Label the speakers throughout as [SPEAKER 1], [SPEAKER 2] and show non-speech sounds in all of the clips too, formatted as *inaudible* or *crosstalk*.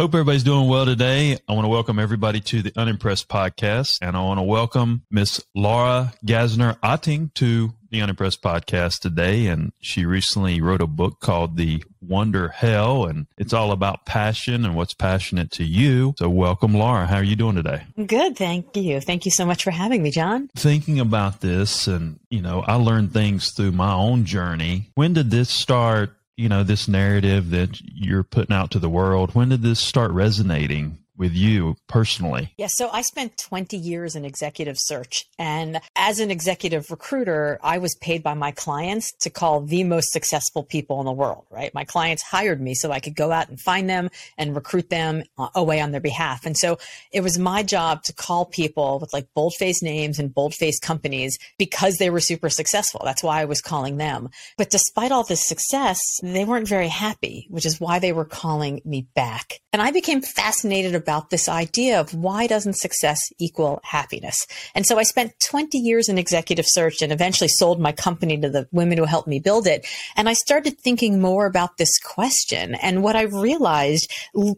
[SPEAKER 1] Hope everybody's doing well today. I want to welcome everybody to the Unimpressed podcast, and I want to welcome Miss Laura Gassner Otting to the Unimpressed podcast today. And she recently wrote a book called The Wonder Hell, and it's all about passion and what's passionate to you. So, welcome, Laura. How are you doing today?
[SPEAKER 2] Good, thank you. Thank you so much for having me, John.
[SPEAKER 1] Thinking about this, and you know, I learned things through my own journey. When did this start? You know, this narrative that you're putting out to the world? When did this start resonating with you personally?
[SPEAKER 2] Yeah, so I spent 20 years in executive search. And as an executive recruiter, I was paid by my clients to call the most successful people in the world, right? My clients hired me so I could go out and find them and recruit them uh, away on their behalf. And so it was my job to call people with like bold faced names and bold faced companies because they were super successful. That's why I was calling them. But despite all this success, they weren't very happy, which is why they were calling me back. And I became fascinated about about this idea of why doesn't success equal happiness? And so I spent 20 years in executive search and eventually sold my company to the women who helped me build it. And I started thinking more about this question. And what I realized,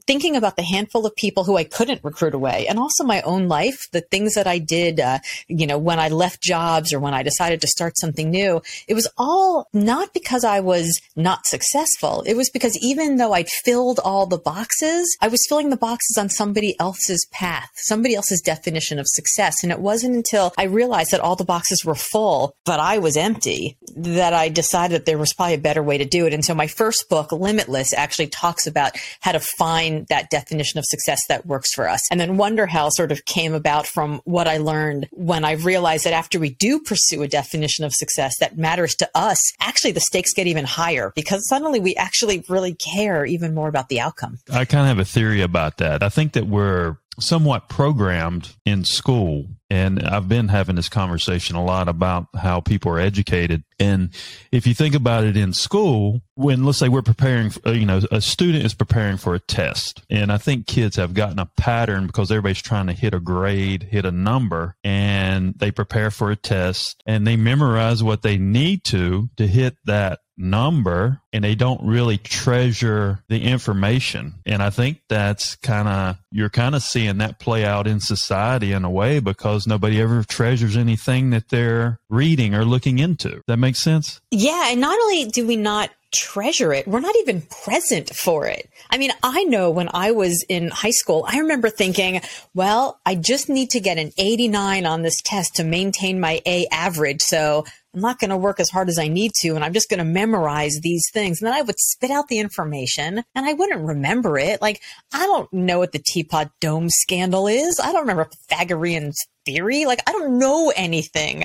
[SPEAKER 2] thinking about the handful of people who I couldn't recruit away and also my own life, the things that I did, uh, you know, when I left jobs or when I decided to start something new, it was all not because I was not successful. It was because even though I'd filled all the boxes, I was filling the boxes on somebody else's path, somebody else's definition of success. And it wasn't until I realized that all the boxes were full, but I was empty, that I decided that there was probably a better way to do it. And so my first book, Limitless, actually talks about how to find that definition of success that works for us. And then Wonder Hell sort of came about from what I learned when I realized that after we do pursue a definition of success that matters to us, actually the stakes get even higher because suddenly we actually really care even more about the outcome.
[SPEAKER 1] I kind of have a theory about that. I think that we're somewhat programmed in school. And I've been having this conversation a lot about how people are educated. And if you think about it in school, when let's say we're preparing, for, you know, a student is preparing for a test. And I think kids have gotten a pattern because everybody's trying to hit a grade, hit a number, and they prepare for a test and they memorize what they need to to hit that number and they don't really treasure the information. And I think that's kind of, you're kind of seeing that play out in society in a way because nobody ever treasures anything that they're reading or looking into. That makes sense?
[SPEAKER 2] Yeah. And not only do we not treasure it. We're not even present for it. I mean, I know when I was in high school, I remember thinking, well, I just need to get an 89 on this test to maintain my A average. So I'm not going to work as hard as I need to, and I'm just going to memorize these things. And then I would spit out the information and I wouldn't remember it. Like, I don't know what the Teapot Dome scandal is. I don't remember Pythagorean's theory. Like, I don't know anything.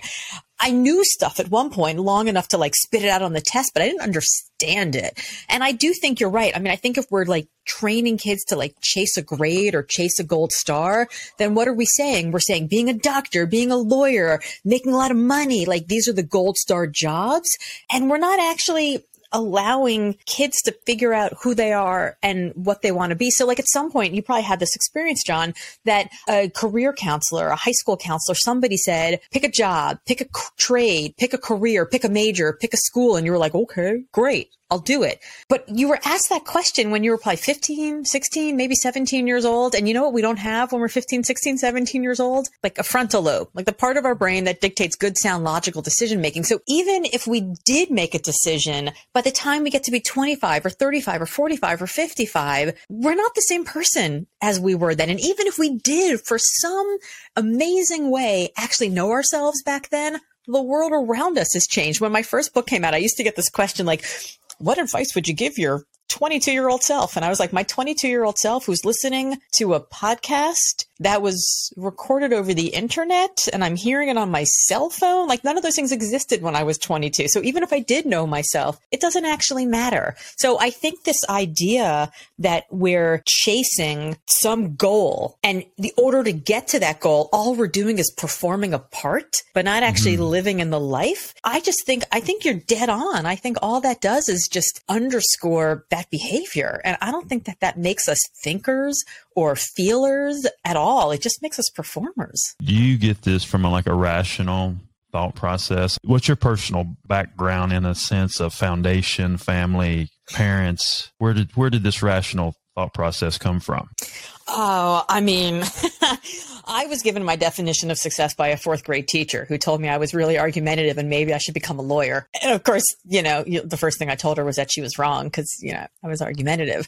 [SPEAKER 2] I knew stuff at one point long enough to like spit it out on the test, but I didn't understand it. And I do think you're right. I mean, I think if we're like training kids to like chase a grade or chase a gold star, then what are we saying? We're saying being a doctor, being a lawyer, making a lot of money, like these are the gold star jobs. And we're not actually allowing kids to figure out who they are and what they want to be. So, like at some point, you probably had this experience, John, that a career counselor, a high school counselor, somebody said, pick a job, pick a trade, pick a career, pick a major, pick a school. And you were like, okay, great. I'll do it. But you were asked that question when you were probably 15, 16, maybe 17 years old. And you know what we don't have when we're 15, 16, 17 years old? Like a frontal lobe, like the part of our brain that dictates good, sound, logical decision making. So even if we did make a decision, by the time we get to be 25 or 35 or 45 or 55, we're not the same person as we were then. And even if we did for some amazing way actually know ourselves back then, the world around us has changed. When my first book came out, I used to get this question like, what advice would you give your 22 year old self? And I was like, my 22 year old self who's listening to a podcast that was recorded over the internet and I'm hearing it on my cell phone. Like none of those things existed when I was 22. So even if I did know myself, it doesn't actually matter. So I think this idea that we're chasing some goal and the order to get to that goal, all we're doing is performing a part, but not actually mm-hmm. living in the life. I just think, I think you're dead on. I think all that does is just underscore that behavior. And I don't think that that makes us thinkers or feelers at all. It just makes us performers.
[SPEAKER 1] Do you get this from a, like a rational thought process? What's your personal background in a sense of foundation, family, parents? Where did where did this rational thought process come from?
[SPEAKER 2] Oh, I mean, *laughs* I was given my definition of success by a fourth grade teacher who told me I was really argumentative and maybe I should become a lawyer. And of course, you know, the first thing I told her was that she was wrong because, you know, I was argumentative.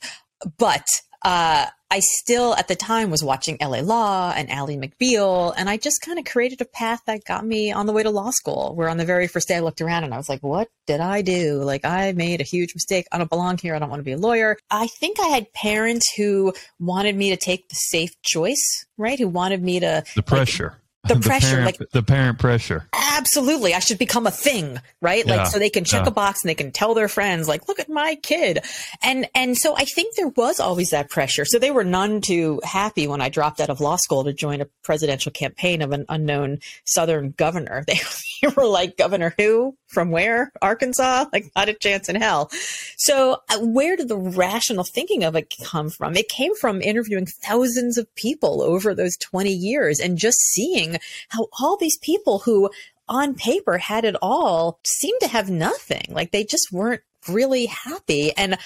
[SPEAKER 2] But uh, I still at the time was watching LA Law and Ally McBeal, and I just kind of created a path that got me on the way to law school. Where on the very first day I looked around and I was like, "What did I do? Like I made a huge mistake. I don't belong here. I don't want to be a lawyer." I think I had parents who wanted me to take the safe choice, right? Who wanted me to
[SPEAKER 1] the pressure. Like,
[SPEAKER 2] the, *laughs* the pressure,
[SPEAKER 1] parent,
[SPEAKER 2] like
[SPEAKER 1] the parent pressure.
[SPEAKER 2] Absolutely. I should become a thing, right? Yeah, like, so they can check yeah. a box and they can tell their friends, like, look at my kid. And, and so I think there was always that pressure. So they were none too happy when I dropped out of law school to join a presidential campaign of an unknown Southern governor. They, *laughs* they were like, Governor who? From where? Arkansas? Like, not a chance in hell. So uh, where did the rational thinking of it come from? It came from interviewing thousands of people over those 20 years and just seeing how all these people who on paper had it all seemed to have nothing. Like they just weren't really happy. And,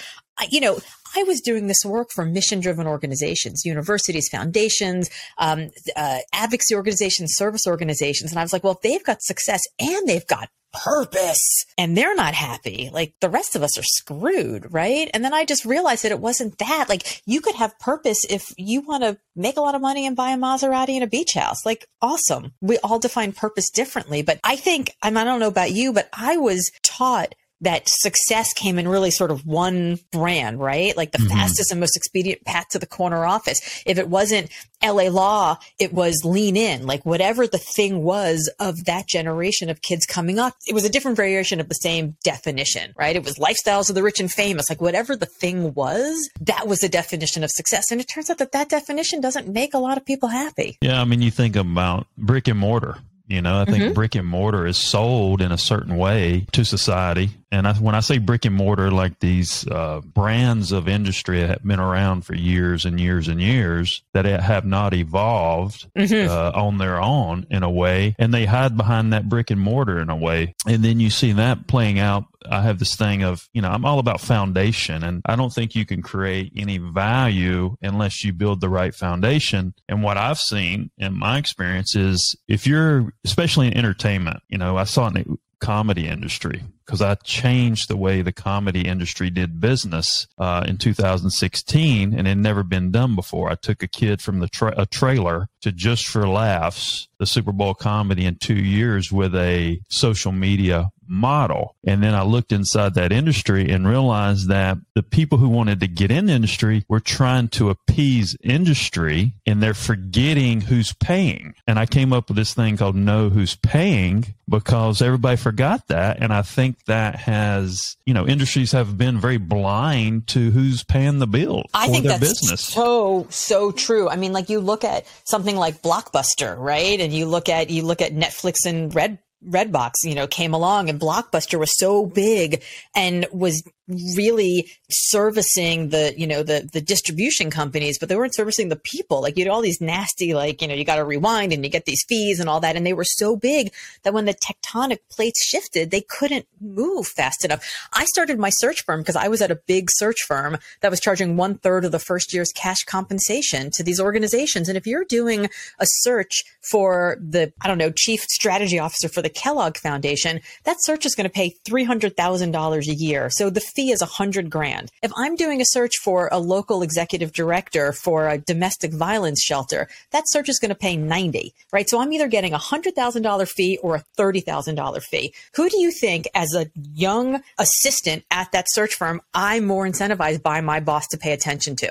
[SPEAKER 2] you know, I was doing this work for mission driven organizations, universities, foundations, um, uh, advocacy organizations, service organizations. And I was like, well, if they've got success and they've got purpose and they're not happy. Like the rest of us are screwed, right? And then I just realized that it wasn't that. Like you could have purpose if you want to make a lot of money and buy a Maserati and a beach house. Like awesome. We all define purpose differently. But I think, I, mean, I don't know about you, but I was taught that success came in really sort of one brand, right? Like the mm-hmm. fastest and most expedient path to the corner office. If it wasn't LA Law, it was lean in, like whatever the thing was of that generation of kids coming up. It was a different variation of the same definition, right? It was lifestyles of the rich and famous, like whatever the thing was, that was the definition of success. And it turns out that that definition doesn't make a lot of people happy.
[SPEAKER 1] Yeah. I mean, you think about brick and mortar. You know, I think mm-hmm. brick and mortar is sold in a certain way to society and I, when I say brick and mortar, like these uh, brands of industry that have been around for years and years and years that have not evolved mm-hmm. uh, on their own in a way, and they hide behind that brick and mortar in a way. And then you see that playing out. I have this thing of, you know, I'm all about foundation, and I don't think you can create any value unless you build the right foundation. And what I've seen in my experience is if you're, especially in entertainment, you know, I saw it in the comedy industry because I changed the way the comedy industry did business uh, in 2016, and it had never been done before. I took a kid from the tra- a trailer to just for laughs, the Super Bowl comedy in two years with a social media model. And then I looked inside that industry and realized that the people who wanted to get in the industry were trying to appease industry and they're forgetting who's paying. And I came up with this thing called know who's paying because everybody forgot that. And I think think that has, you know, industries have been very blind to who's paying the bill
[SPEAKER 2] I think
[SPEAKER 1] their
[SPEAKER 2] that's
[SPEAKER 1] business.
[SPEAKER 2] So, so true. I mean, like you look at something like Blockbuster, right? And you look at, you look at Netflix and Red Redbox, you know, came along and Blockbuster was so big and was really servicing the you know the the distribution companies but they weren't servicing the people. Like you had all these nasty like you know you got to rewind and you get these fees and all that and they were so big that when the tectonic plates shifted they couldn't move fast enough. I started my search firm because i was at a big search firm that was charging one third of the first year's cash compensation to these organizations. And if you're doing a search for the i don't know chief strategy officer for the kellogg foundation that search is going to pay $300000 a year. So the fee is a hundred grand. If I'm doing a search for a local executive director for a domestic violence shelter, that search is going to pay 90, right? So I'm either getting a hundred thousand dollar fee or a thirty thousand dollar fee. Who do you think as a young assistant at that search firm, I'm more incentivized by my boss to pay attention to?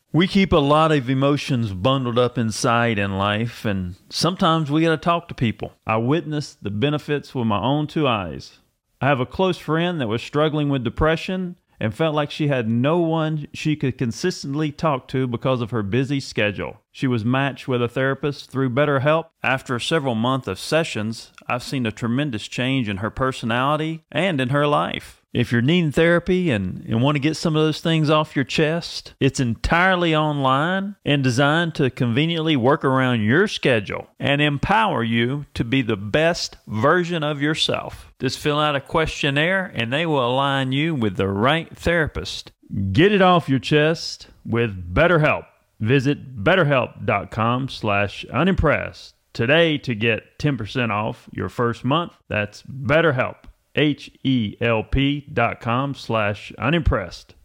[SPEAKER 3] We keep a lot of emotions bundled up inside in life, and sometimes we got to talk to people. I witnessed the benefits with my own two eyes. I have a close friend that was struggling with depression and felt like she had no one she could consistently talk to because of her busy schedule. She was matched with a therapist through BetterHelp. After several months of sessions, I've seen a tremendous change in her personality and in her life. If you're needing therapy and, and want to get some of those things off your chest, it's entirely online and designed to conveniently work around your schedule and empower you to be the best version of yourself. Just fill out a questionnaire and they will align you with the right therapist. Get it off your chest with BetterHelp. Visit betterhelp.com slash unimpressed today to get 10% off your first month. That's BetterHelp, H-E-L-P dot com slash unimpressed.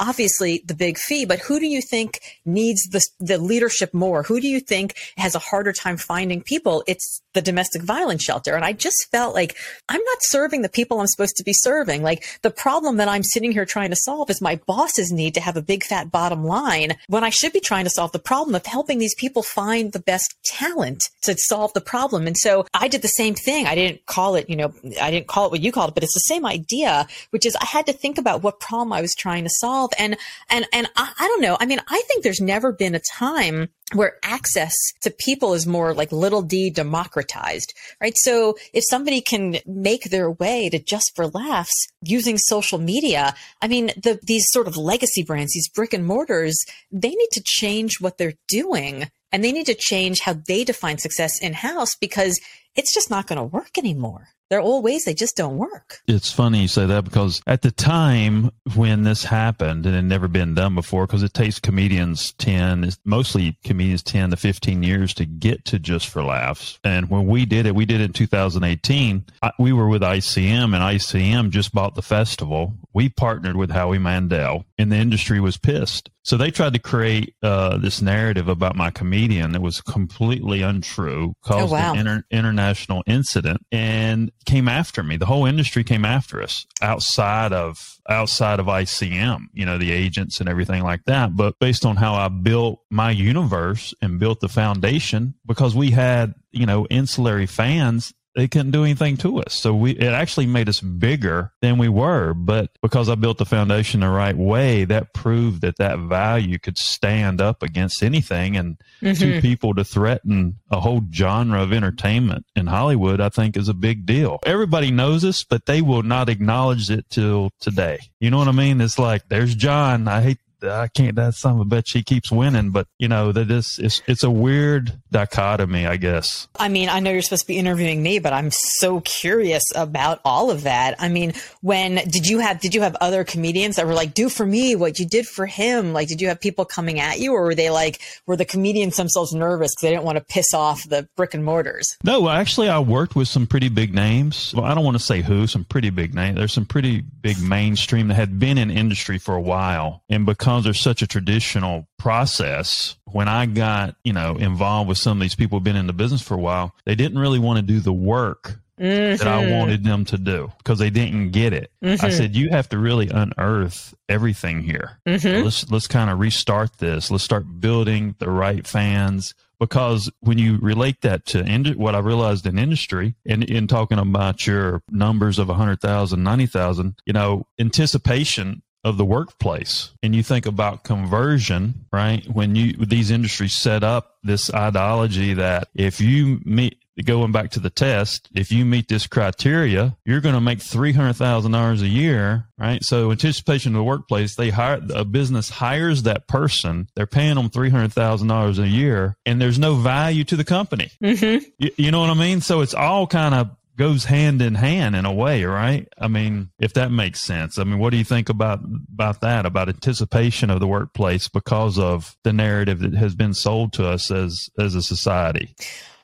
[SPEAKER 2] Obviously the big fee, but who do you think needs the, the leadership more? Who do you think has a harder time finding people? It's the domestic violence shelter. And I just felt like I'm not serving the people I'm supposed to be serving. Like the problem that I'm sitting here trying to solve is my bosses need to have a big fat bottom line when I should be trying to solve the problem of helping these people find the best talent to solve the problem. And so I did the same thing. I didn't call it, you know, I didn't call it what you called it, but it's the same idea, which is I had to think about what problem I was trying to solve. And, and, and I, I don't know. I mean, I think there's never been a time where access to people is more like little d democratized, right? So if somebody can make their way to just for laughs using social media, I mean, the, these sort of legacy brands, these brick and mortars, they need to change what they're doing and they need to change how they define success in house because it's just not going to work anymore. There are old ways they just don't work.
[SPEAKER 1] It's funny you say that because at the time when this happened, and it had never been done before, because it takes comedians 10, mostly comedians 10 to 15 years to get to Just for Laughs. And when we did it, we did it in 2018. I, we were with ICM, and ICM just bought the festival. We partnered with Howie Mandel, and the industry was pissed. So they tried to create uh, this narrative about my comedian that was completely untrue, caused
[SPEAKER 2] Oh, wow.
[SPEAKER 1] an inter- international incident, and came after me. The whole industry came after us outside of outside of ICM, you know, the agents and everything like that. But based on how I built my universe and built the foundation, because we had you know insulary fans they couldn't do anything to us. So we, it actually made us bigger than we were. But because I built the foundation the right way, that proved that that value could stand up against anything. And two mm-hmm. people to threaten a whole genre of entertainment in Hollywood, I think is a big deal. Everybody knows us, but they will not acknowledge it till today. You know what I mean? It's like, there's John. I hate, I can't, that son of a bitch, he keeps winning, but you know, that is, it's, it's a weird dichotomy, I guess.
[SPEAKER 2] I mean, I know you're supposed to be interviewing me, but I'm so curious about all of that. I mean, when did you have did you have other comedians that were like, "Do for me what you did for him"? Like, did you have people coming at you, or were they like, were the comedians themselves nervous because they didn't want to piss off the brick and mortars?
[SPEAKER 1] No, actually, I worked with some pretty big names. Well, I don't want to say who, some pretty big names. There's some pretty big mainstream that had been in industry for a while. And because there's such a traditional process, when I got, you know, involved with some of these people who've been in the business for a while, they didn't really want to do the work that I mm-hmm. wanted them to do because they didn't get it. I mm-hmm. said, you have to really unearth everything here. Mm-hmm. Let's let's kind of restart this. Let's start building the right fans, because when you relate that to ind- what I realized in industry and in talking about your numbers of 100,000, 90,000, you know, anticipation of the workplace. And you think about conversion right? When you these industries set up this ideology that if you meet going back to the test if you meet this criteria you're going to make $300000 a year right? So anticipation of the workplace they hire a business hires that person they're paying them $300000 a year and there's no value to the company. Mm-hmm. you, you know what i mean? So it's all kind of goes hand in hand in a way, right? I mean, if that makes sense. I mean, what do you think about about that? About anticipation of the workplace because of the narrative that has been sold to us as as a society?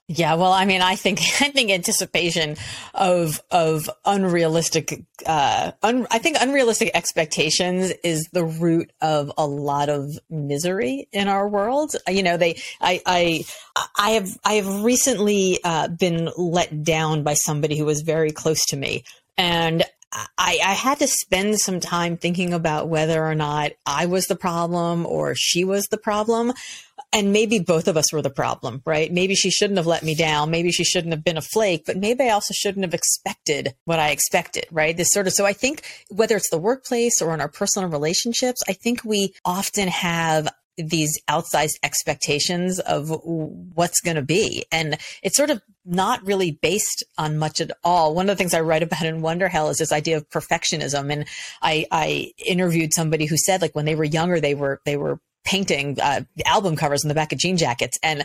[SPEAKER 2] Yeah, well, I mean, I think *laughs* I think anticipation of of unrealistic, uh, un, I think unrealistic expectations is the root of a lot of misery in our world. You know, they, I, I, I have, I have recently uh, been let down by somebody who was very close to me, and I, I, had to spend some time thinking about whether or not I was the problem or she was the problem and maybe both of us were the problem, right? Maybe she shouldn't have let me down. Maybe she shouldn't have been a flake, but maybe I also shouldn't have expected what I expected, right? This sort of, so I think whether it's the workplace or in our personal relationships, I think we often have these outsized expectations of what's going to be. And it's sort of not really based on much at all. One of the things I write about in Wonder Hell is this idea of perfectionism. And I, I interviewed somebody who said like when they were younger, they were, they were painting uh, album covers on the back of jean jackets. And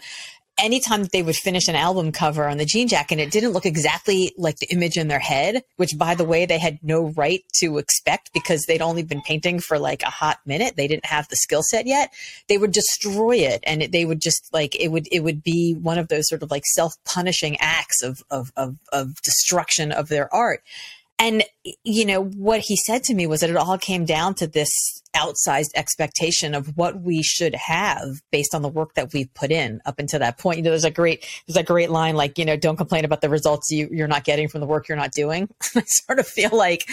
[SPEAKER 2] anytime that they would finish an album cover on the jean jacket and it didn't look exactly like the image in their head, which by the way, they had no right to expect because they'd only been painting for like a hot minute. They didn't have the skill set yet. They would destroy it and it, they would just like, it would, it would be one of those sort of like self punishing acts of, of, of, of destruction of their art. And, you know, what he said to me was that it all came down to this outsized expectation of what we should have based on the work that we've put in up until that point. You know, there's a great, there's a great line like, you know, don't complain about the results you, you're not getting from the work you're not doing. *laughs* I sort of feel like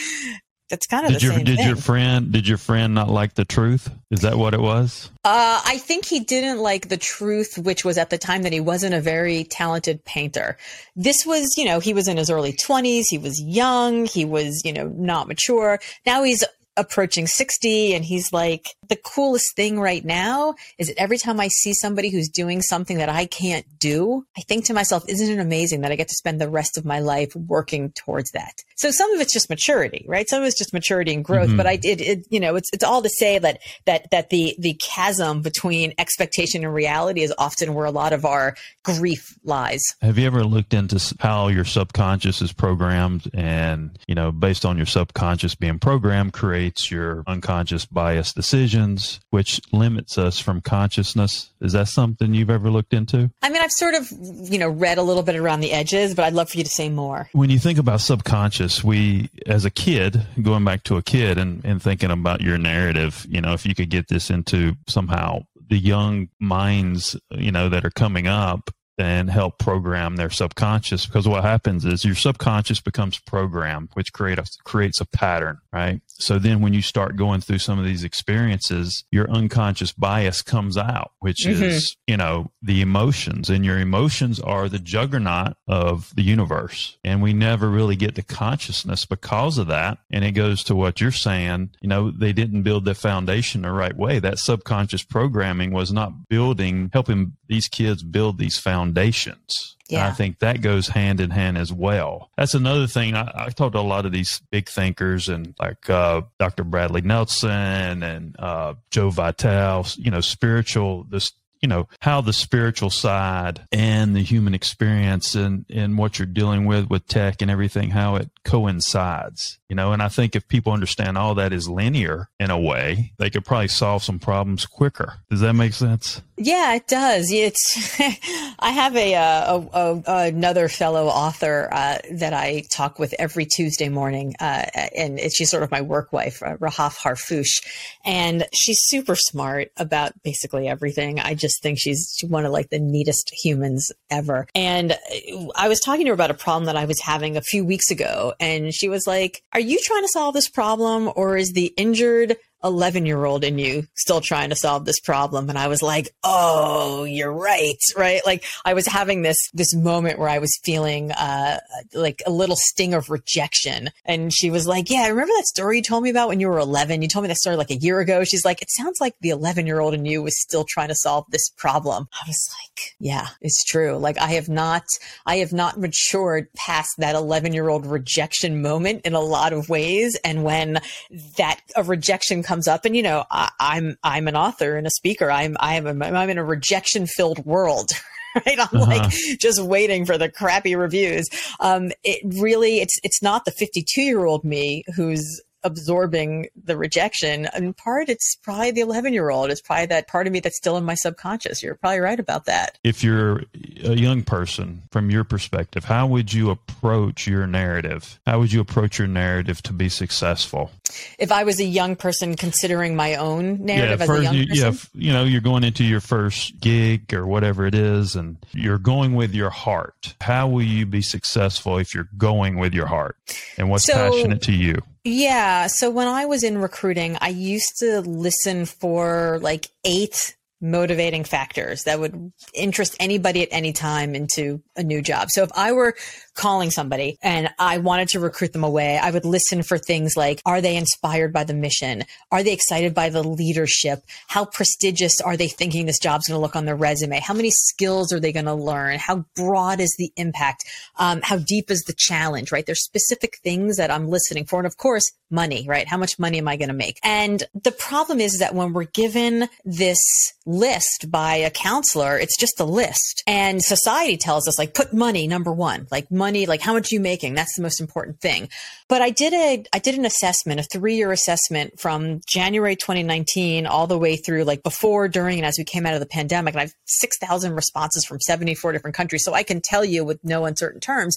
[SPEAKER 2] that's kind of
[SPEAKER 1] did your did
[SPEAKER 2] thing.
[SPEAKER 1] your friend did your friend not like the truth? Is that what it was?
[SPEAKER 2] Uh, i think he didn't like the truth which was at the time that he wasn't a very talented painter. This was you know he was in his early 20s he was young. He was you know not mature. Now he's approaching 60 and he's like the coolest thing right now is that every time i see somebody who's doing something that i can't do i think to myself isn't it amazing that i get to spend the rest of my life working towards that so some of it's just maturity right some of it's just maturity and growth mm-hmm. but i did it, you know it's it's all to say that that that the the chasm between expectation and reality is often where a lot of our grief lies
[SPEAKER 1] have you ever looked into how your subconscious is programmed and you know based on your subconscious being programmed creates your unconscious bias decisions, which limits us from consciousness. Is that something you've ever looked into?
[SPEAKER 2] I mean, I've sort of, you know, read a little bit around the edges, but I'd love for you to say more.
[SPEAKER 1] When you think about subconscious, we, as a kid, going back to a kid and, and thinking about your narrative, you know, if you could get this into somehow the young minds, you know, that are coming up and help program their subconscious because what happens is your subconscious becomes programmed which create a, creates a pattern right so then when you start going through some of these experiences your unconscious bias comes out which mm-hmm. is you know the emotions. And your emotions are the juggernaut of the universe. And we never really get to consciousness because of that. And it goes to what you're saying. You know they didn't build the foundation the right way. That subconscious programming was not building helping these kids build these foundations yeah. I think that goes hand in hand as well. That's another thing. I, I talked to a lot of these big thinkers and like uh, Dr. Bradley Nelson and uh, Joe Vitale, you know, spiritual, this you know how the spiritual side and the human experience and and what you're dealing with with tech and everything how it coincides you know? And i think if people understand all that is linear in a way they could probably solve some problems quicker. Does that make sense?
[SPEAKER 2] Yeah it does. It's *laughs* i have a, uh, a, a, another fellow author uh, that i talk with every tuesday morning uh, and she's sort of my work wife uh, rahaf harfoush and she's super smart about basically everything. I just just think she's one of like the neatest humans ever. And I was talking to her about a problem that I was having a few weeks ago. And she was like, Are you trying to solve this problem or is the injured 11 year old in you still trying to solve this problem. And I was like, Oh, you're right. Right. Like I was having this, this moment where I was feeling, uh, like a little sting of rejection. And she was like, Yeah, I remember that story you told me about when you were 11. You told me that story like a year ago. She's like, It sounds like the 11 year old in you was still trying to solve this problem. I was like, Yeah, it's true. Like I have not, I have not matured past that 11 year old rejection moment in a lot of ways. And when that a rejection comes up, and you know, I, I'm I'm an author and a speaker. I'm I'm a, I'm in a rejection filled world. *laughs* Right, I'm uh-huh. like just waiting for the crappy reviews. Um, it really, it's it's not the 52 year old me who's absorbing the rejection. In part, it's probably the 11 year old. It's probably that part of me that's still in my subconscious. You're probably right about that.
[SPEAKER 1] If you're a young person, from your perspective, how would you approach your narrative? How would you approach your narrative to be successful?
[SPEAKER 2] If I was a young person considering my own narrative
[SPEAKER 1] yeah,
[SPEAKER 2] as a young
[SPEAKER 1] you,
[SPEAKER 2] person?
[SPEAKER 1] Yeah, you know, you're going into your first gig or whatever it is, and you're going with your heart. How will you be successful if you're going with your heart? And what's so, passionate to you?
[SPEAKER 2] Yeah. So when I was in recruiting, I used to listen for like eight motivating factors that would interest anybody at any time into a new job. So if I were calling somebody and I wanted to recruit them away, I would listen for things like, are they inspired by the mission? Are they excited by the leadership? How prestigious are they thinking this job's going to look on their resume? How many skills are they going to learn? How broad is the impact? Um, how deep is the challenge, right? There's specific things that I'm listening for. And of course, money, right? How much money am I going to make? And the problem is that when we're given this list by a counselor, it's just a list. And society tells us like, put money number one, like money money, like how much you making? That's the most important thing. But I did a, I did an assessment, a three year assessment from January 2019 all the way through like before, during, and as we came out of the pandemic. And I have 6,000 responses from 74 different countries. So I can tell you with no uncertain terms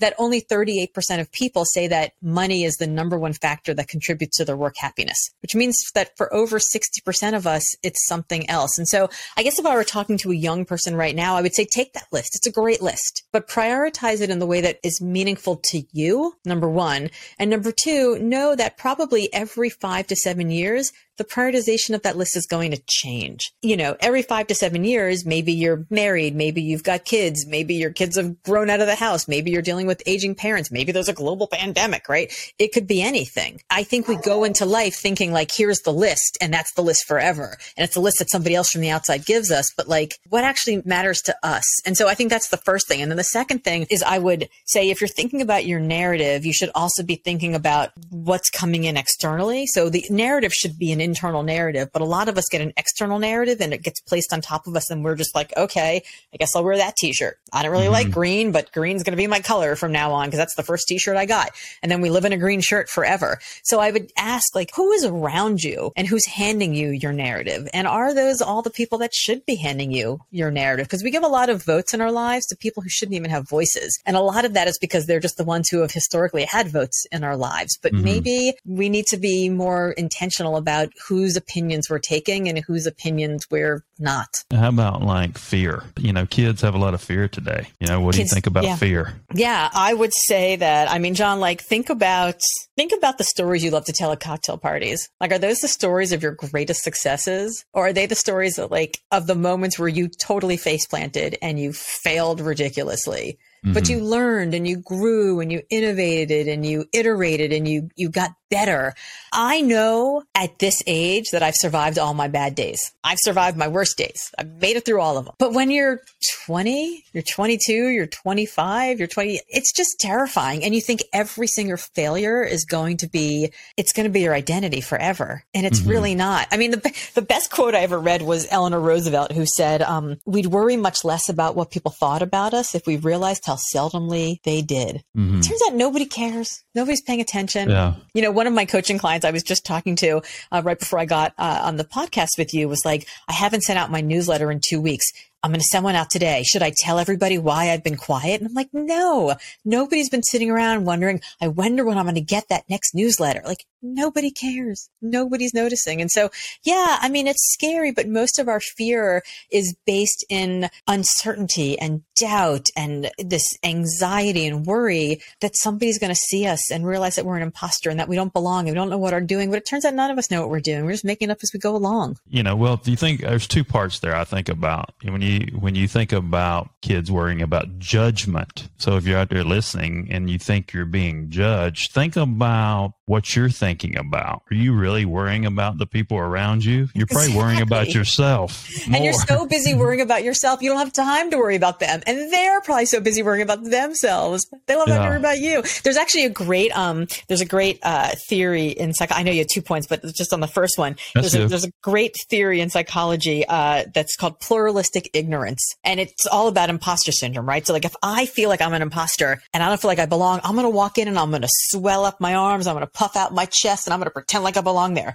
[SPEAKER 2] that only 38% of people say that money is the number one factor that contributes to their work happiness, which means that for over 60% of us, it's something else. And so I guess if I were talking to a young person right now, I would say take that list. It's a great list, but prioritize it in the way that is meaningful to you, number one. And number two, know that probably every five to seven years, the prioritization of that list is going to change. You know, every five to seven years, maybe you're married, maybe you've got kids, maybe your kids have grown out of the house, maybe you're dealing with aging parents, maybe there's a global pandemic, right? It could be anything. I think we go into life thinking like, here's the list and that's the list forever. And it's a list that somebody else from the outside gives us, but like what actually matters to us? And so I think that's the first thing. And then the second thing is I would say if you're thinking about your narrative, you should also be thinking about what's coming in externally. So the narrative should be an internal narrative, but a lot of us get an external narrative and it gets placed on top of us. And we're just like, okay, I guess I'll wear that t-shirt. I don't really mm-hmm. like green, but green's going to be my color from now on because that's the first t-shirt I got. And then we live in a green shirt forever. So I would ask like, who is around you and who's handing you your narrative? And are those all the people that should be handing you your narrative? Because we give a lot of votes in our lives to people who shouldn't even have voices. And a lot of that is because they're just the ones who have historically had votes in our lives. But mm-hmm. maybe we need to be more intentional about whose opinions we're taking and whose opinions we're not.
[SPEAKER 1] How about like fear? You know, kids have a lot of fear today. You know, what kids, do you think about
[SPEAKER 2] yeah.
[SPEAKER 1] fear?
[SPEAKER 2] Yeah, I would say that. I mean, John, like think about think about the stories you love to tell at cocktail parties. Like, are those the stories of your greatest successes, or are they the stories that like of the moments where you totally face planted and you failed ridiculously? Mm-hmm. But you learned and you grew and you innovated and you iterated and you, you got better. I know at this age that I've survived all my bad days. I've survived my worst days. I've made it through all of them. But when you're 20, you're 22, you're 25, you're 20, it's just terrifying. And you think every single failure is going to be, it's going to be your identity forever. And it's mm-hmm. really not. I mean, the, the best quote I ever read was Eleanor Roosevelt, who said, um, we'd worry much less about what people thought about us if we realized how seldomly they did. Mm-hmm. Turns out nobody cares. Nobody's paying attention. Yeah. You know, one of my coaching clients I was just talking to uh, right before I got uh, on the podcast with you was like, I haven't sent out my newsletter in two weeks. I'm going to send one out today. Should I tell everybody why I've been quiet? And I'm like, no, nobody's been sitting around wondering, I wonder when I'm going to get that next newsletter. Like nobody cares. Nobody's noticing. And so, yeah, I mean, it's scary, but most of our fear is based in uncertainty and doubt and this anxiety and worry that somebody's going to see us and realize that we're an imposter and that we don't belong and we don't know what we're doing. But it turns out none of us know what we're doing. We're just making it up as we go along.
[SPEAKER 1] You know, well, if you think there's two parts there, I think about when you when you think about kids worrying about judgment. So if you're out there listening and you think you're being judged, think about what you're thinking about. Are you really worrying about the people around you? You're probably exactly. worrying about yourself.
[SPEAKER 2] More. And you're so busy worrying about yourself, you don't have time to worry about them. And they're probably so busy worrying about themselves. They love yeah. to worry about you. There's actually a great um there's a great uh theory in psych I know you had two points, but just on the first one. There's a, there's a, great theory in psychology uh that's called pluralistic ignorance. And it's all about imposter syndrome, right? So like if I feel like I'm an imposter and I don't feel like I belong, I'm gonna walk in and I'm gonna swell up my arms, I'm gonna puff out my chest and I'm going to pretend like I belong there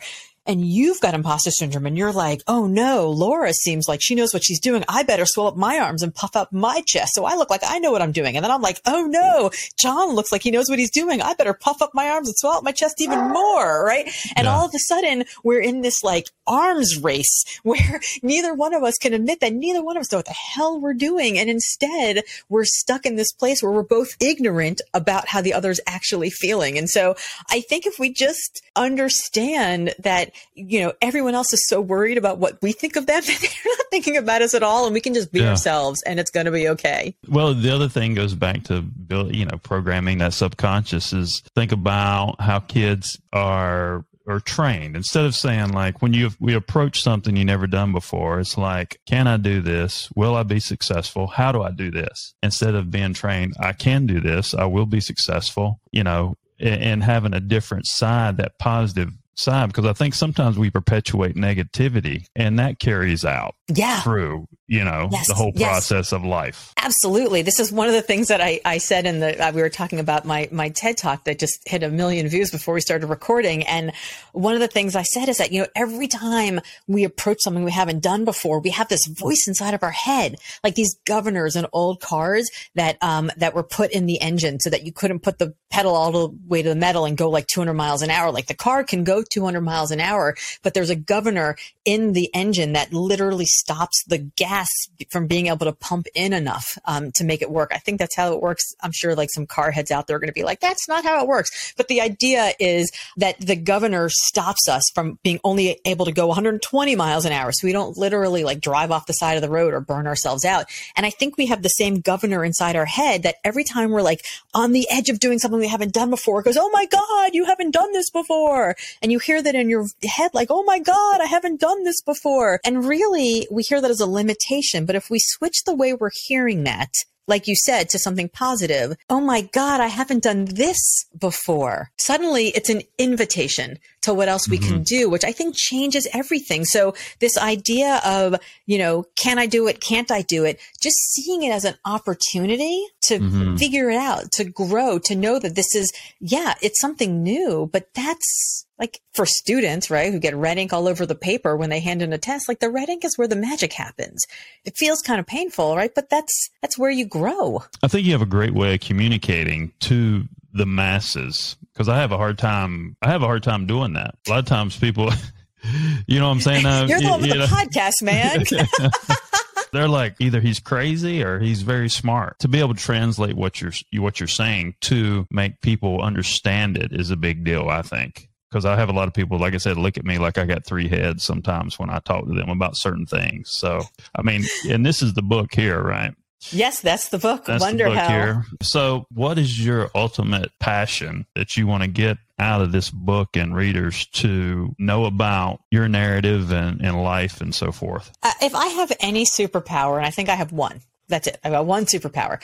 [SPEAKER 2] and you've got imposter syndrome and you're like, oh no, Laura seems like she knows what she's doing. I better swell up my arms and puff up my chest so I look like I know what I'm doing. And then I'm like, oh no, John looks like he knows what he's doing. I better puff up my arms and swell up my chest even more, right? And yeah. all of a sudden, we're in this like arms race *laughs* where neither one of us can admit that neither one of us know what the hell we're doing. And instead, we're stuck in this place where we're both ignorant about how the other's actually feeling. And so I think if we just understand that you know, everyone else is so worried about what we think of them *laughs* that they're not thinking about us at all. And we can just be yeah. ourselves and it's going to be okay.
[SPEAKER 1] Well, the other thing goes back to, build, you know, programming that subconscious is think about how kids are are trained instead of saying like when you we approach something you never done before it's like can i do this will i be successful how do i do this instead of being trained i can do this i will be successful you know and having a different side that positive side because I think sometimes we perpetuate negativity and that carries out
[SPEAKER 2] yeah.
[SPEAKER 1] through, you know, yes. the whole process yes. of life.
[SPEAKER 2] Absolutely. This is one of the things that I, I said in the, uh, we were talking about my, my TED talk that just hit a million views before we started recording. And one of the things I said is that, you know, every time we approach something we haven't done before, we have this voice inside of our head, like these governors in old cars that, um, that were put in the engine so that you couldn't put the pedal all the way to the metal and go like 200 miles an hour. Like the car can go 200 miles an hour, but there's a governor in the engine that literally stops the gas from being able to pump in enough um, to make it work. I think that's how it works. I'm sure like some car heads out there are going to be like, that's not how it works. But the idea is that the governor stops us from being only able to go 120 miles an hour. So we don't literally like drive off the side of the road or burn ourselves out. And I think we have the same governor inside our head that every time we're like on the edge of doing something we haven't done before, goes, Oh my God, you haven't done this before. And you hear that in your head, like, Oh my God, I haven't done this before. And really, we hear that as a limitation. But if we switch the way we're hearing that, like you said, to something positive. Oh my God, I haven't done this before. Suddenly it's an invitation to what else we mm-hmm. can do, which I think changes everything. So this idea of, you know, can I do it? Can't I do it? Just seeing it as an opportunity to mm-hmm. figure it out, to grow, to know that this is, yeah, it's something new, but that's like for students, right, who get red ink all over the paper when they hand in a test, like the red ink is where the magic happens. It feels kind of painful, right? But that's that's where you grow.
[SPEAKER 1] I think you have a great way of communicating to the masses because I have a hard time. I have a hard time doing that. A lot of times, people, *laughs* you know, what I'm saying, *laughs*
[SPEAKER 2] uh, you're the one with the know. podcast, man. *laughs*
[SPEAKER 1] they're like either he's crazy or he's very smart. To be able to translate what you're what you're saying to make people understand it is a big deal. I think because I have a lot of people, like I said, look at me like I got three heads sometimes when I talk to them about certain things. So, I mean, and this is the book here, right?
[SPEAKER 2] Yes, that's the book. That's Wonder the book Hell. Here.
[SPEAKER 1] So, what is your ultimate passion that you want to get out of this book and readers to know about your narrative and, and life and so forth?
[SPEAKER 2] Uh, if I have any superpower, and I think I have one, that's it. I've got one superpower.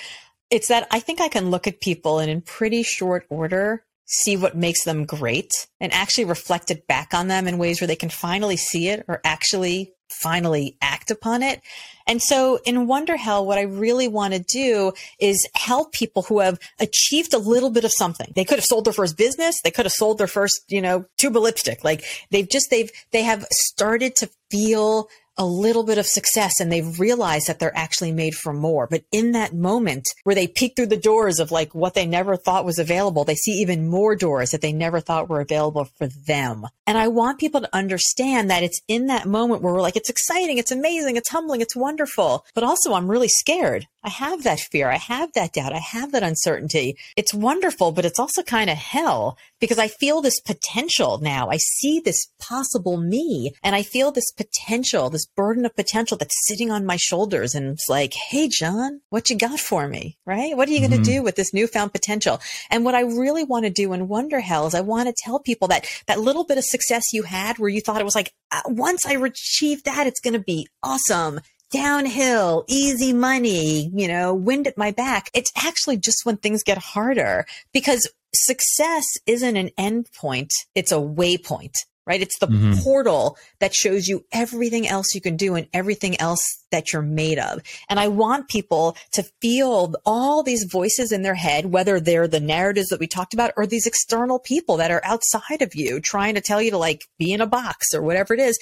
[SPEAKER 2] It's that I think I can look at people and in pretty short order see what makes them great and actually reflect it back on them in ways where they can finally see it or actually finally act upon it. And so in Wonder Hell, what I really want to do is help people who have achieved a little bit of something. They could have sold their first business. They could have sold their first, you know, tube of lipstick. Like they've just, they've, they have started to feel a little bit of success and they've realized that they're actually made for more. But in that moment where they peek through the doors of like what they never thought was available, they see even more doors that they never thought were available for them. And I want people to understand that it's in that moment where we're like, it's exciting, it's amazing, it's humbling, it's wonderful. But also I'm really scared. I have that fear. I have that doubt. I have that uncertainty. It's wonderful, but it's also kind of hell because I feel this potential now. I see this possible me and I feel this potential, this burden of potential that's sitting on my shoulders. And it's like, Hey, John, what you got for me? Right? What are you going to mm-hmm. do with this newfound potential? And what I really want to do in Wonder Hell is I want to tell people that that little bit of success you had where you thought it was like, uh, once I achieve that, it's going to be awesome downhill, easy money, you know, wind at my back. It's actually just when things get harder because success isn't an end point. It's a waypoint, right? It's the mm-hmm. portal that shows you everything else you can do and everything else that you're made of. And I want people to feel all these voices in their head, whether they're the narratives that we talked about or these external people that are outside of you trying to tell you to like be in a box or whatever it is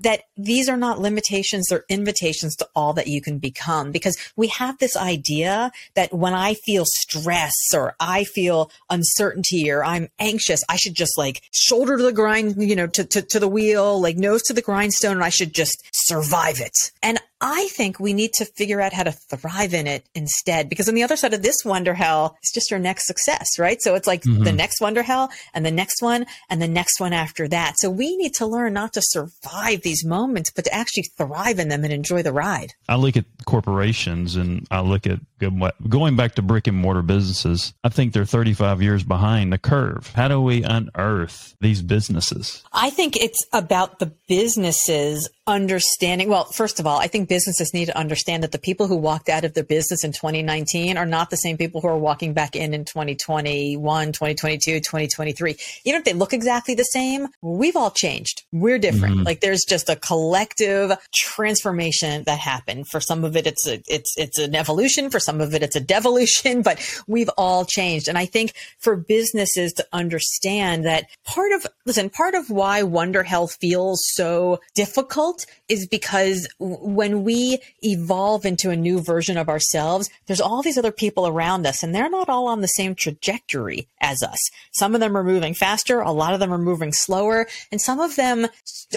[SPEAKER 2] that these are not limitations, they're invitations to all that you can become. Because we have this idea that when I feel stress or I feel uncertainty or I'm anxious, I should just like shoulder to the grind, you know, to, to, to the wheel, like nose to the grindstone, and I should just survive it. And I think we need to figure out how to thrive in it instead, because on the other side of this wonder hell, it's just your next success, right? So it's like mm-hmm. the next wonder hell and the next one and the next one after that. So we need to learn not to survive these moments, but to actually thrive in them and enjoy the ride.
[SPEAKER 1] I look at corporations and I look at going back to brick and mortar businesses. I think they're 35 years behind the curve. How do we unearth these businesses?
[SPEAKER 2] I think it's about the businesses understanding. Well, first of all, I think businesses need to understand that the people who walked out of their business in 2019 are not the same people who are walking back in in 2021, 2022, 2023. Even if they look exactly the same, we've all changed. We're different. Mm-hmm. Like there's just a collective transformation that happened. For some of it, it's a, it's, it's an evolution. For some of it, it's a devolution, *laughs* but we've all changed. And I think for businesses to understand that part of, listen, part of why Wonder Hell feels so difficult is because when we evolve into a new version of ourselves, there's all these other people around us and they're not all on the same trajectory as us. Some of them are moving faster. A lot of them are moving slower and some of them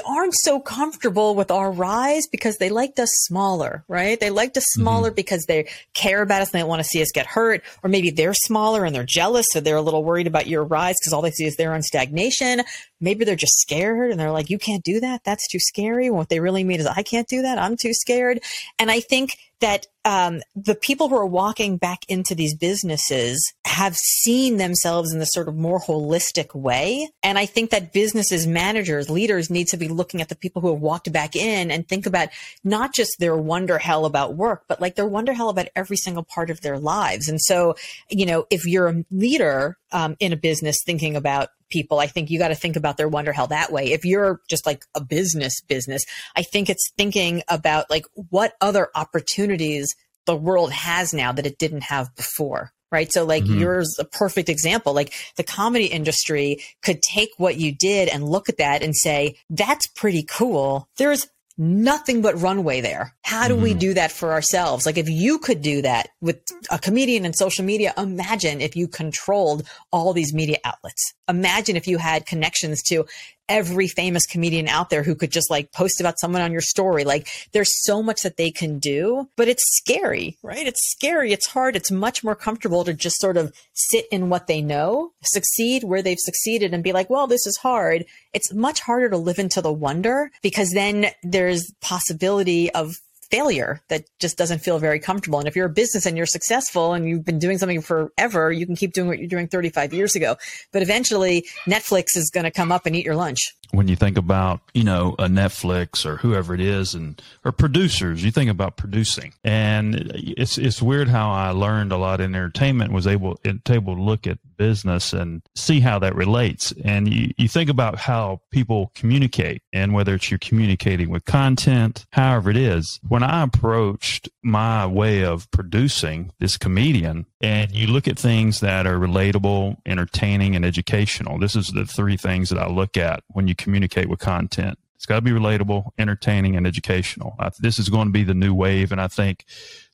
[SPEAKER 2] aren't so comfortable with our rise because they liked us smaller, right? They liked us smaller mm-hmm. because they care about us and they don't want to see us get hurt. Or maybe they're smaller and they're jealous. So they're a little worried about your rise because all they see is their own stagnation. Maybe they're just scared and they're like, you can't do that. That's too scary. What they really mean is I can't do that. I'm too scared. And I think that um, the people who are walking back into these businesses have seen themselves in this sort of more holistic way. And I think that businesses, managers, leaders need to be looking at the people who have walked back in and think about not just their wonder hell about work, but like their wonder hell about every single part of their lives. And so, you know, if you're a leader um, in a business thinking about people, I think you got to think about their wonder hell that way. If you're just like a business business, I think it's thinking about like what other opportunities the world has now that it didn't have before. Right. So like mm-hmm. yours a perfect example. Like the comedy industry could take what you did and look at that and say, that's pretty cool. There's nothing but runway there. How do mm-hmm. we do that for ourselves? Like if you could do that with a comedian and social media, imagine if you controlled all these media outlets. Imagine if you had connections to every famous comedian out there who could just like post about someone on your story. Like there's so much that they can do, but it's scary, right? It's scary. It's hard. It's much more comfortable to just sort of sit in what they know, succeed where they've succeeded and be like, well, this is hard. It's much harder to live into the wonder because then there's possibility of failure that just doesn't feel very comfortable. And if you're a business and you're successful and you've been doing something forever, you can keep doing what you're doing 35 years ago. But eventually Netflix is going to come up and eat your lunch.
[SPEAKER 1] When you think about, you know, a Netflix or whoever it is and or producers, you think about producing. And it's it's weird how I learned a lot in entertainment was able able to look at business and see how that relates. And you, you think about how people communicate and whether it's you're communicating with content, however it is. When I approached my way of producing this comedian and you look at things that are relatable, entertaining, and educational, this is the three things that I look at when you communicate with content It's got to be relatable, entertaining, and educational. I, this is going to be the new wave. And I think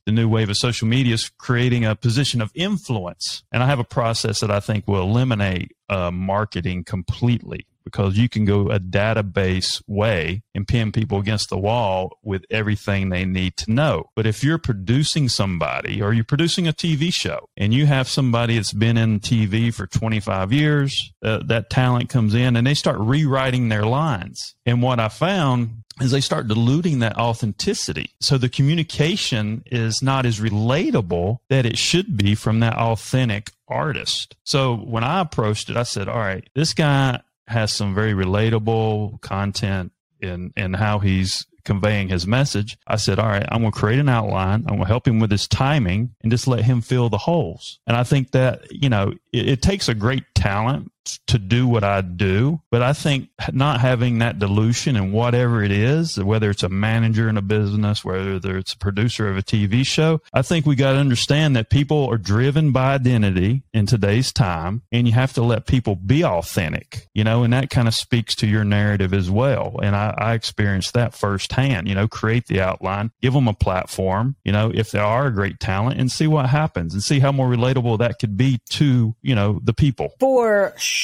[SPEAKER 1] the new wave of social media is creating a position of influence. And I have a process that I think will eliminate uh, marketing completely because you can go a database way and pin people against the wall with everything they need to know. But if you're producing somebody or you're producing a TV show and you have somebody that's been in TV for 25 years, uh, that talent comes in and they start rewriting their lines. And what I found is they start diluting that authenticity. So the communication is not as relatable that it should be from that authentic artist. So when I approached it, I said, all right, this guy has some very relatable content in in how he's conveying his message. I said, all right, I'm going to create an outline. I'm going to help him with his timing and just let him fill the holes. And I think that, you know, it, it takes a great talent to do what I do. But I think not having that dilution and whatever it is, whether it's a manager in a business, whether it's a producer of a TV show, I think we got to understand that people are driven by identity in today's time and you have to let people be authentic, you know, and that kind of speaks to your narrative as well. And I, I experienced that firsthand, you know, create the outline, give them a platform, you know, if they are a great talent and see what happens and see how more relatable that could be to, you know, the people.
[SPEAKER 2] For sure.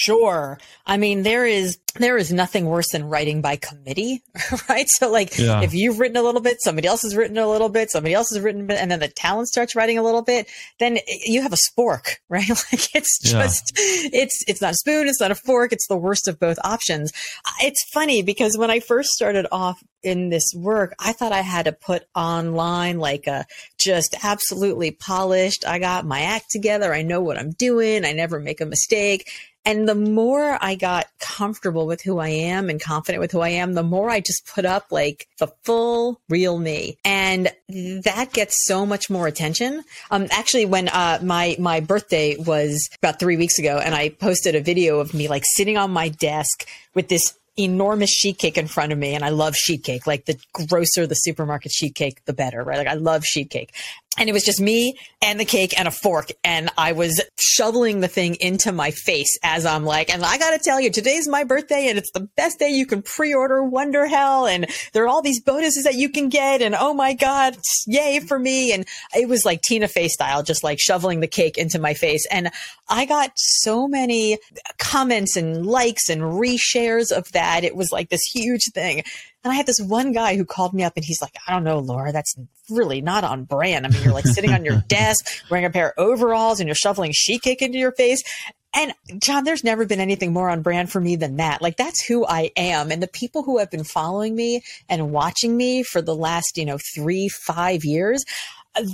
[SPEAKER 2] I mean, there is there is nothing worse than writing by committee, *laughs* right? So like yeah. if you've written a little bit, somebody else has written a little bit, somebody else has written a bit, and then the talent starts writing a little bit, then you have a spork, *laughs* right? Like it's just yeah. it's it's not a spoon, it's not a fork, it's the worst of both options. It's funny because when I first started off in this work, I thought I had to put online like a just absolutely polished, I got my act together, I know what I'm doing, I never make a mistake. And the more I got comfortable with who I am and confident with who I am, the more I just put up like the full real me. And that gets so much more attention. Um, actually, when, uh, my, my birthday was about three weeks ago and I posted a video of me like sitting on my desk with this enormous sheet cake in front of me and I love sheet cake. Like the grosser the supermarket sheet cake, the better, right? Like I love sheet cake and it was just me and the cake and a fork. And i was shoveling the thing into my face as i'm like and i gotta tell you today's my birthday and it's the best day you can pre-order wonder hell. And there are all these bonuses that you can get. And oh my god yay for me. And it was like tina fey style just like shoveling the cake into my face. And i got so many comments and likes and reshares of that. It was like this huge thing and I had this one guy who called me up and he's like, I don't know, Laura, that's really not on brand. I mean, you're like sitting on your *laughs* desk wearing a pair of overalls and you're shoveling sheet cake into your face. And John, there's never been anything more on brand for me than that. Like that's who I am. And the people who have been following me and watching me for the last, you know, three, five years,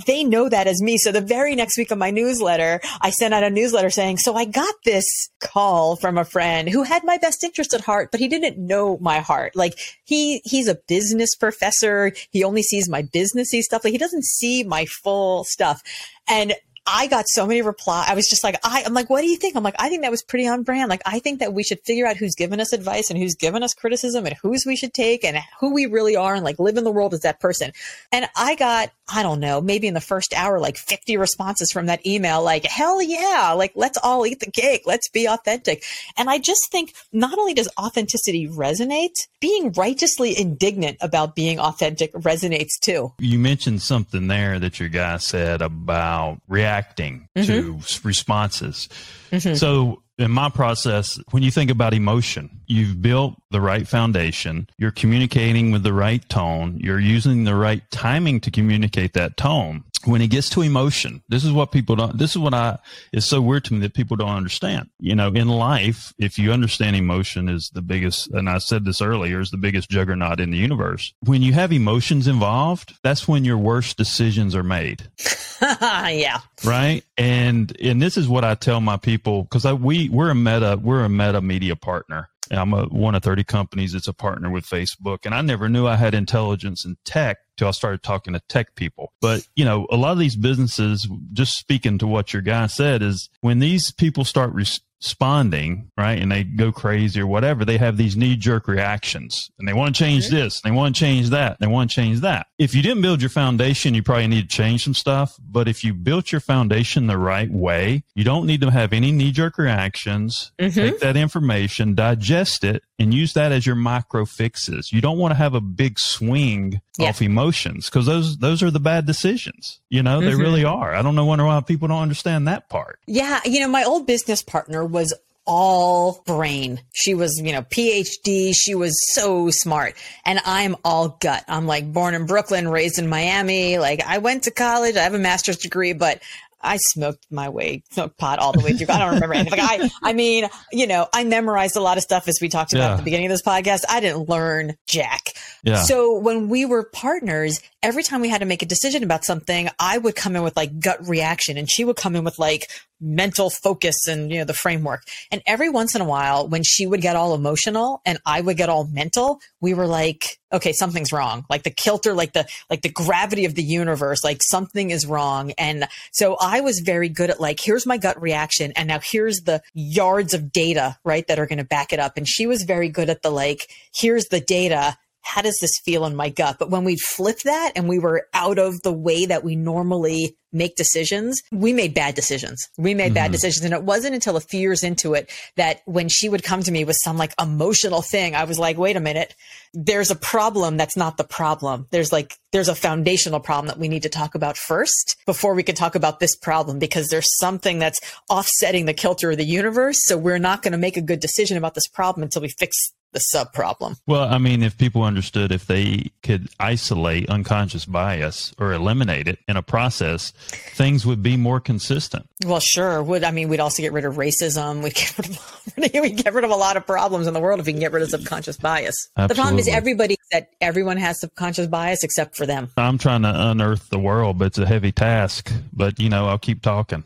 [SPEAKER 2] they know that as me. So the very next week of my newsletter, I sent out a newsletter saying, so I got this call from a friend who had my best interest at heart, but he didn't know my heart. Like he, he's a business professor. He only sees my businessy stuff. Like he doesn't see my full stuff. And I got so many replies. I was just like, I, I'm like, what do you think? I'm like, I think that was pretty on brand. Like, I think that we should figure out who's given us advice and who's given us criticism and whose we should take and who we really are and like live in the world as that person. And I got, I don't know, maybe in the first hour, like 50 responses from that email, like, hell yeah, like, let's all eat the cake. Let's be authentic. And I just think not only does authenticity resonate, being righteously indignant about being authentic resonates too.
[SPEAKER 1] You mentioned something there that your guy said about react reacting mm-hmm. to responses. Mm-hmm. So in my process, when you think about emotion, you've built the right foundation. You're communicating with the right tone. You're using the right timing to communicate that tone. When it gets to emotion, this is what people don't, this is what I, it's so weird to me that people don't understand. You know, in life, if you understand emotion is the biggest, and I said this earlier, is the biggest juggernaut in the universe. When you have emotions involved, that's when your worst decisions are made. *laughs*
[SPEAKER 2] yeah.
[SPEAKER 1] Right. And, and this is what I tell my people, cause I, we, we're a meta, we're a meta media partner. I'm a, one of 30 companies that's a partner with Facebook. And I never knew I had intelligence in tech till I started talking to tech people. But, you know, a lot of these businesses, just speaking to what your guy said, is when these people start responding, right, and they go crazy or whatever, they have these knee jerk reactions and they want to change this, they want to change that, they want to change that. If you didn't build your foundation, you probably need to change some stuff. But if you built your foundation the right way, you don't need to have any knee jerk reactions.
[SPEAKER 2] Mm-hmm.
[SPEAKER 1] Take that information, digest it, and use that as your micro fixes. You don't want to have a big swing
[SPEAKER 2] Yeah.
[SPEAKER 1] off emotions because those those are the bad decisions. You know, they
[SPEAKER 2] Mm-hmm.
[SPEAKER 1] really are. I don't know wonder why people don't understand that part.
[SPEAKER 2] Yeah, you know, my old business partner was all brain. She was, you know, PhD. She was so smart. And I'm all gut. I'm like born in Brooklyn, raised in Miami. Like I went to college. I have a master's degree, but I smoked my way, smoked pot all the way through. I don't remember anything. Like I, I mean, you know, I memorized a lot of stuff as we talked about
[SPEAKER 1] Yeah.
[SPEAKER 2] at the beginning of this podcast. I didn't learn jack.
[SPEAKER 1] Yeah.
[SPEAKER 2] So when we were partners, every time we had to make a decision about something, I would come in with like gut reaction and she would come in with like mental focus and, you know, the framework. And every once in a while, when she would get all emotional and I would get all mental, we were like, okay, something's wrong. Like the kilter, like the, like the gravity of the universe, like something is wrong. And so I was very good at like, here's my gut reaction. And now here's the yards of data, right? That are going to back it up. And she was very good at the like, here's the data how does this feel in my gut? But when we flipped that and we were out of the way that we normally make decisions, we made bad decisions. We made bad mm-hmm. decisions. And it wasn't until a few years into it that when she would come to me with some like emotional thing, I was like, wait a minute, there's a problem that's not the problem. There's like, there's a foundational problem that we need to talk about first before we can talk about this problem because there's something that's offsetting the kilter of the universe. So we're not going to make a good decision about this problem until we fix the sub problem.
[SPEAKER 1] Well, I mean, if people understood if they could isolate unconscious bias or eliminate it in a process, things would be more consistent.
[SPEAKER 2] Well, sure. Would I mean we'd also get rid of racism? We'd get rid of *laughs* we get rid of a lot of problems in the world if we can get rid of subconscious bias. The problem is everybody that everyone has subconscious bias except for them.
[SPEAKER 1] I'm trying to unearth the world, but it's a heavy task. But you know, I'll keep talking.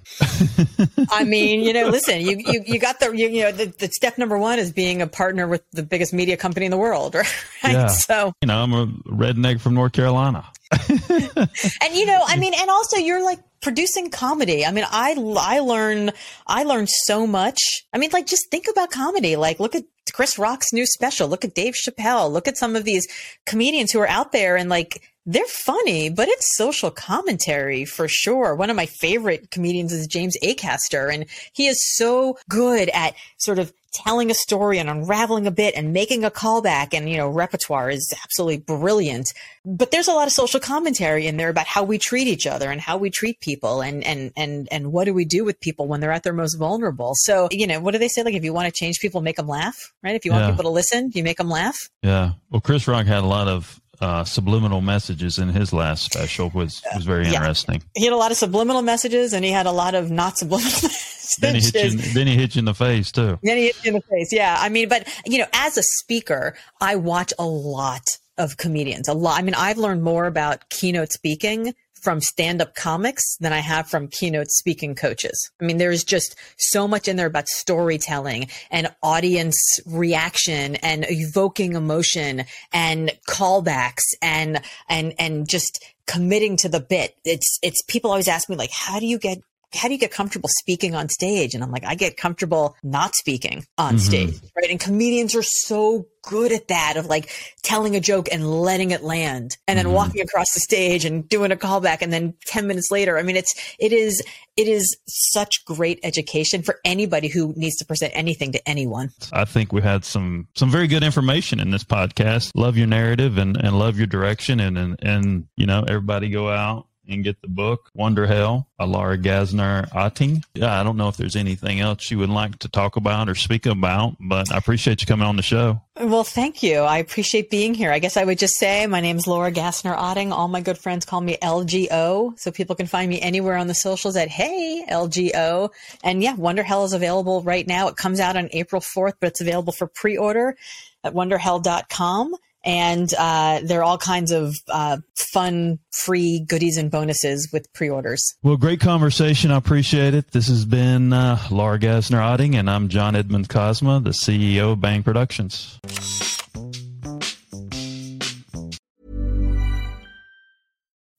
[SPEAKER 2] I mean, you know, *laughs* listen, you you, you got the you, you know the, the step number one is being a partner with the biggest media company in the world, *laughs* right?
[SPEAKER 1] Yeah.
[SPEAKER 2] So
[SPEAKER 1] You know, I'm a redneck from North Carolina. *laughs*
[SPEAKER 2] and you know i mean and also you're like producing comedy i mean i i learn i learn so much i mean like just think about comedy like look at chris rock's new special look at dave chappelle look at some of these comedians who are out there and like they're funny, but it's social commentary for sure. One of my favorite comedians is James Acaster, and he is so good at sort of telling a story and unraveling a bit and making a callback and you know repertoire is absolutely brilliant but there's a lot of social commentary in there about how we treat each other and how we treat people and and and and what do we do with people when they're at their most vulnerable so you know what do they say like if you want to change people make them laugh right if you want
[SPEAKER 1] Yeah.
[SPEAKER 2] people to listen you make them laugh
[SPEAKER 1] Yeah. Well, Chris Rock had a lot of uh, subliminal messages in his last special, was was very
[SPEAKER 2] Yeah.
[SPEAKER 1] interesting.
[SPEAKER 2] he had a lot of subliminal messages and he had a lot of not subliminal *laughs*
[SPEAKER 1] Then he hits you. Then he hit you in the face too.
[SPEAKER 2] Then he hit you in the face. Yeah. I mean, but you know, as a speaker, I watch a lot of comedians. A lot. I mean, I've learned more about keynote speaking from stand-up comics than I have from keynote speaking coaches. I mean, there's just so much in there about storytelling and audience reaction and evoking emotion and callbacks and and and just committing to the bit. It's it's people always ask me like, how do you get how do you get comfortable speaking on stage? And I'm like, I get comfortable not speaking on mm-hmm. stage, right? And comedians are so good at that of like telling a joke and letting it land and then mm-hmm. walking across the stage and doing a callback. And then 10 minutes later, I mean, it's, it is, it is such great education for anybody who needs to present anything to anyone.
[SPEAKER 1] I think we had some some very good information in this podcast. Love your narrative and, and love your direction and, and and you know everybody go out and get the book Wonder Hell by Laura Gassner Otting. Yeah, I don't know if there's anything else you would like to talk about or speak about, but I appreciate you coming on the show.
[SPEAKER 2] Well, thank you. I appreciate being here. I guess I would just say my name is Laura Gassner Otting. All my good friends call me LGO, so people can find me anywhere on the socials at Hey LGO. And yeah, Wonder Hell is available right now. It comes out on April 4th, but it's available for pre-order at wonderhell.com. And uh, there are all kinds of uh, fun, free goodies and bonuses with pre-orders.
[SPEAKER 1] Well, great conversation. I appreciate it. This has been uh, Laura Gassner Otting, and I'm John Edmund Cosma, the CEO of Bang Productions.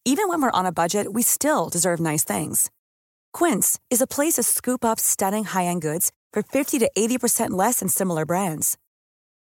[SPEAKER 4] Even when we're on a budget, we still deserve nice things. Quince is a place to scoop up stunning high end goods for 50 to 80% less than similar brands.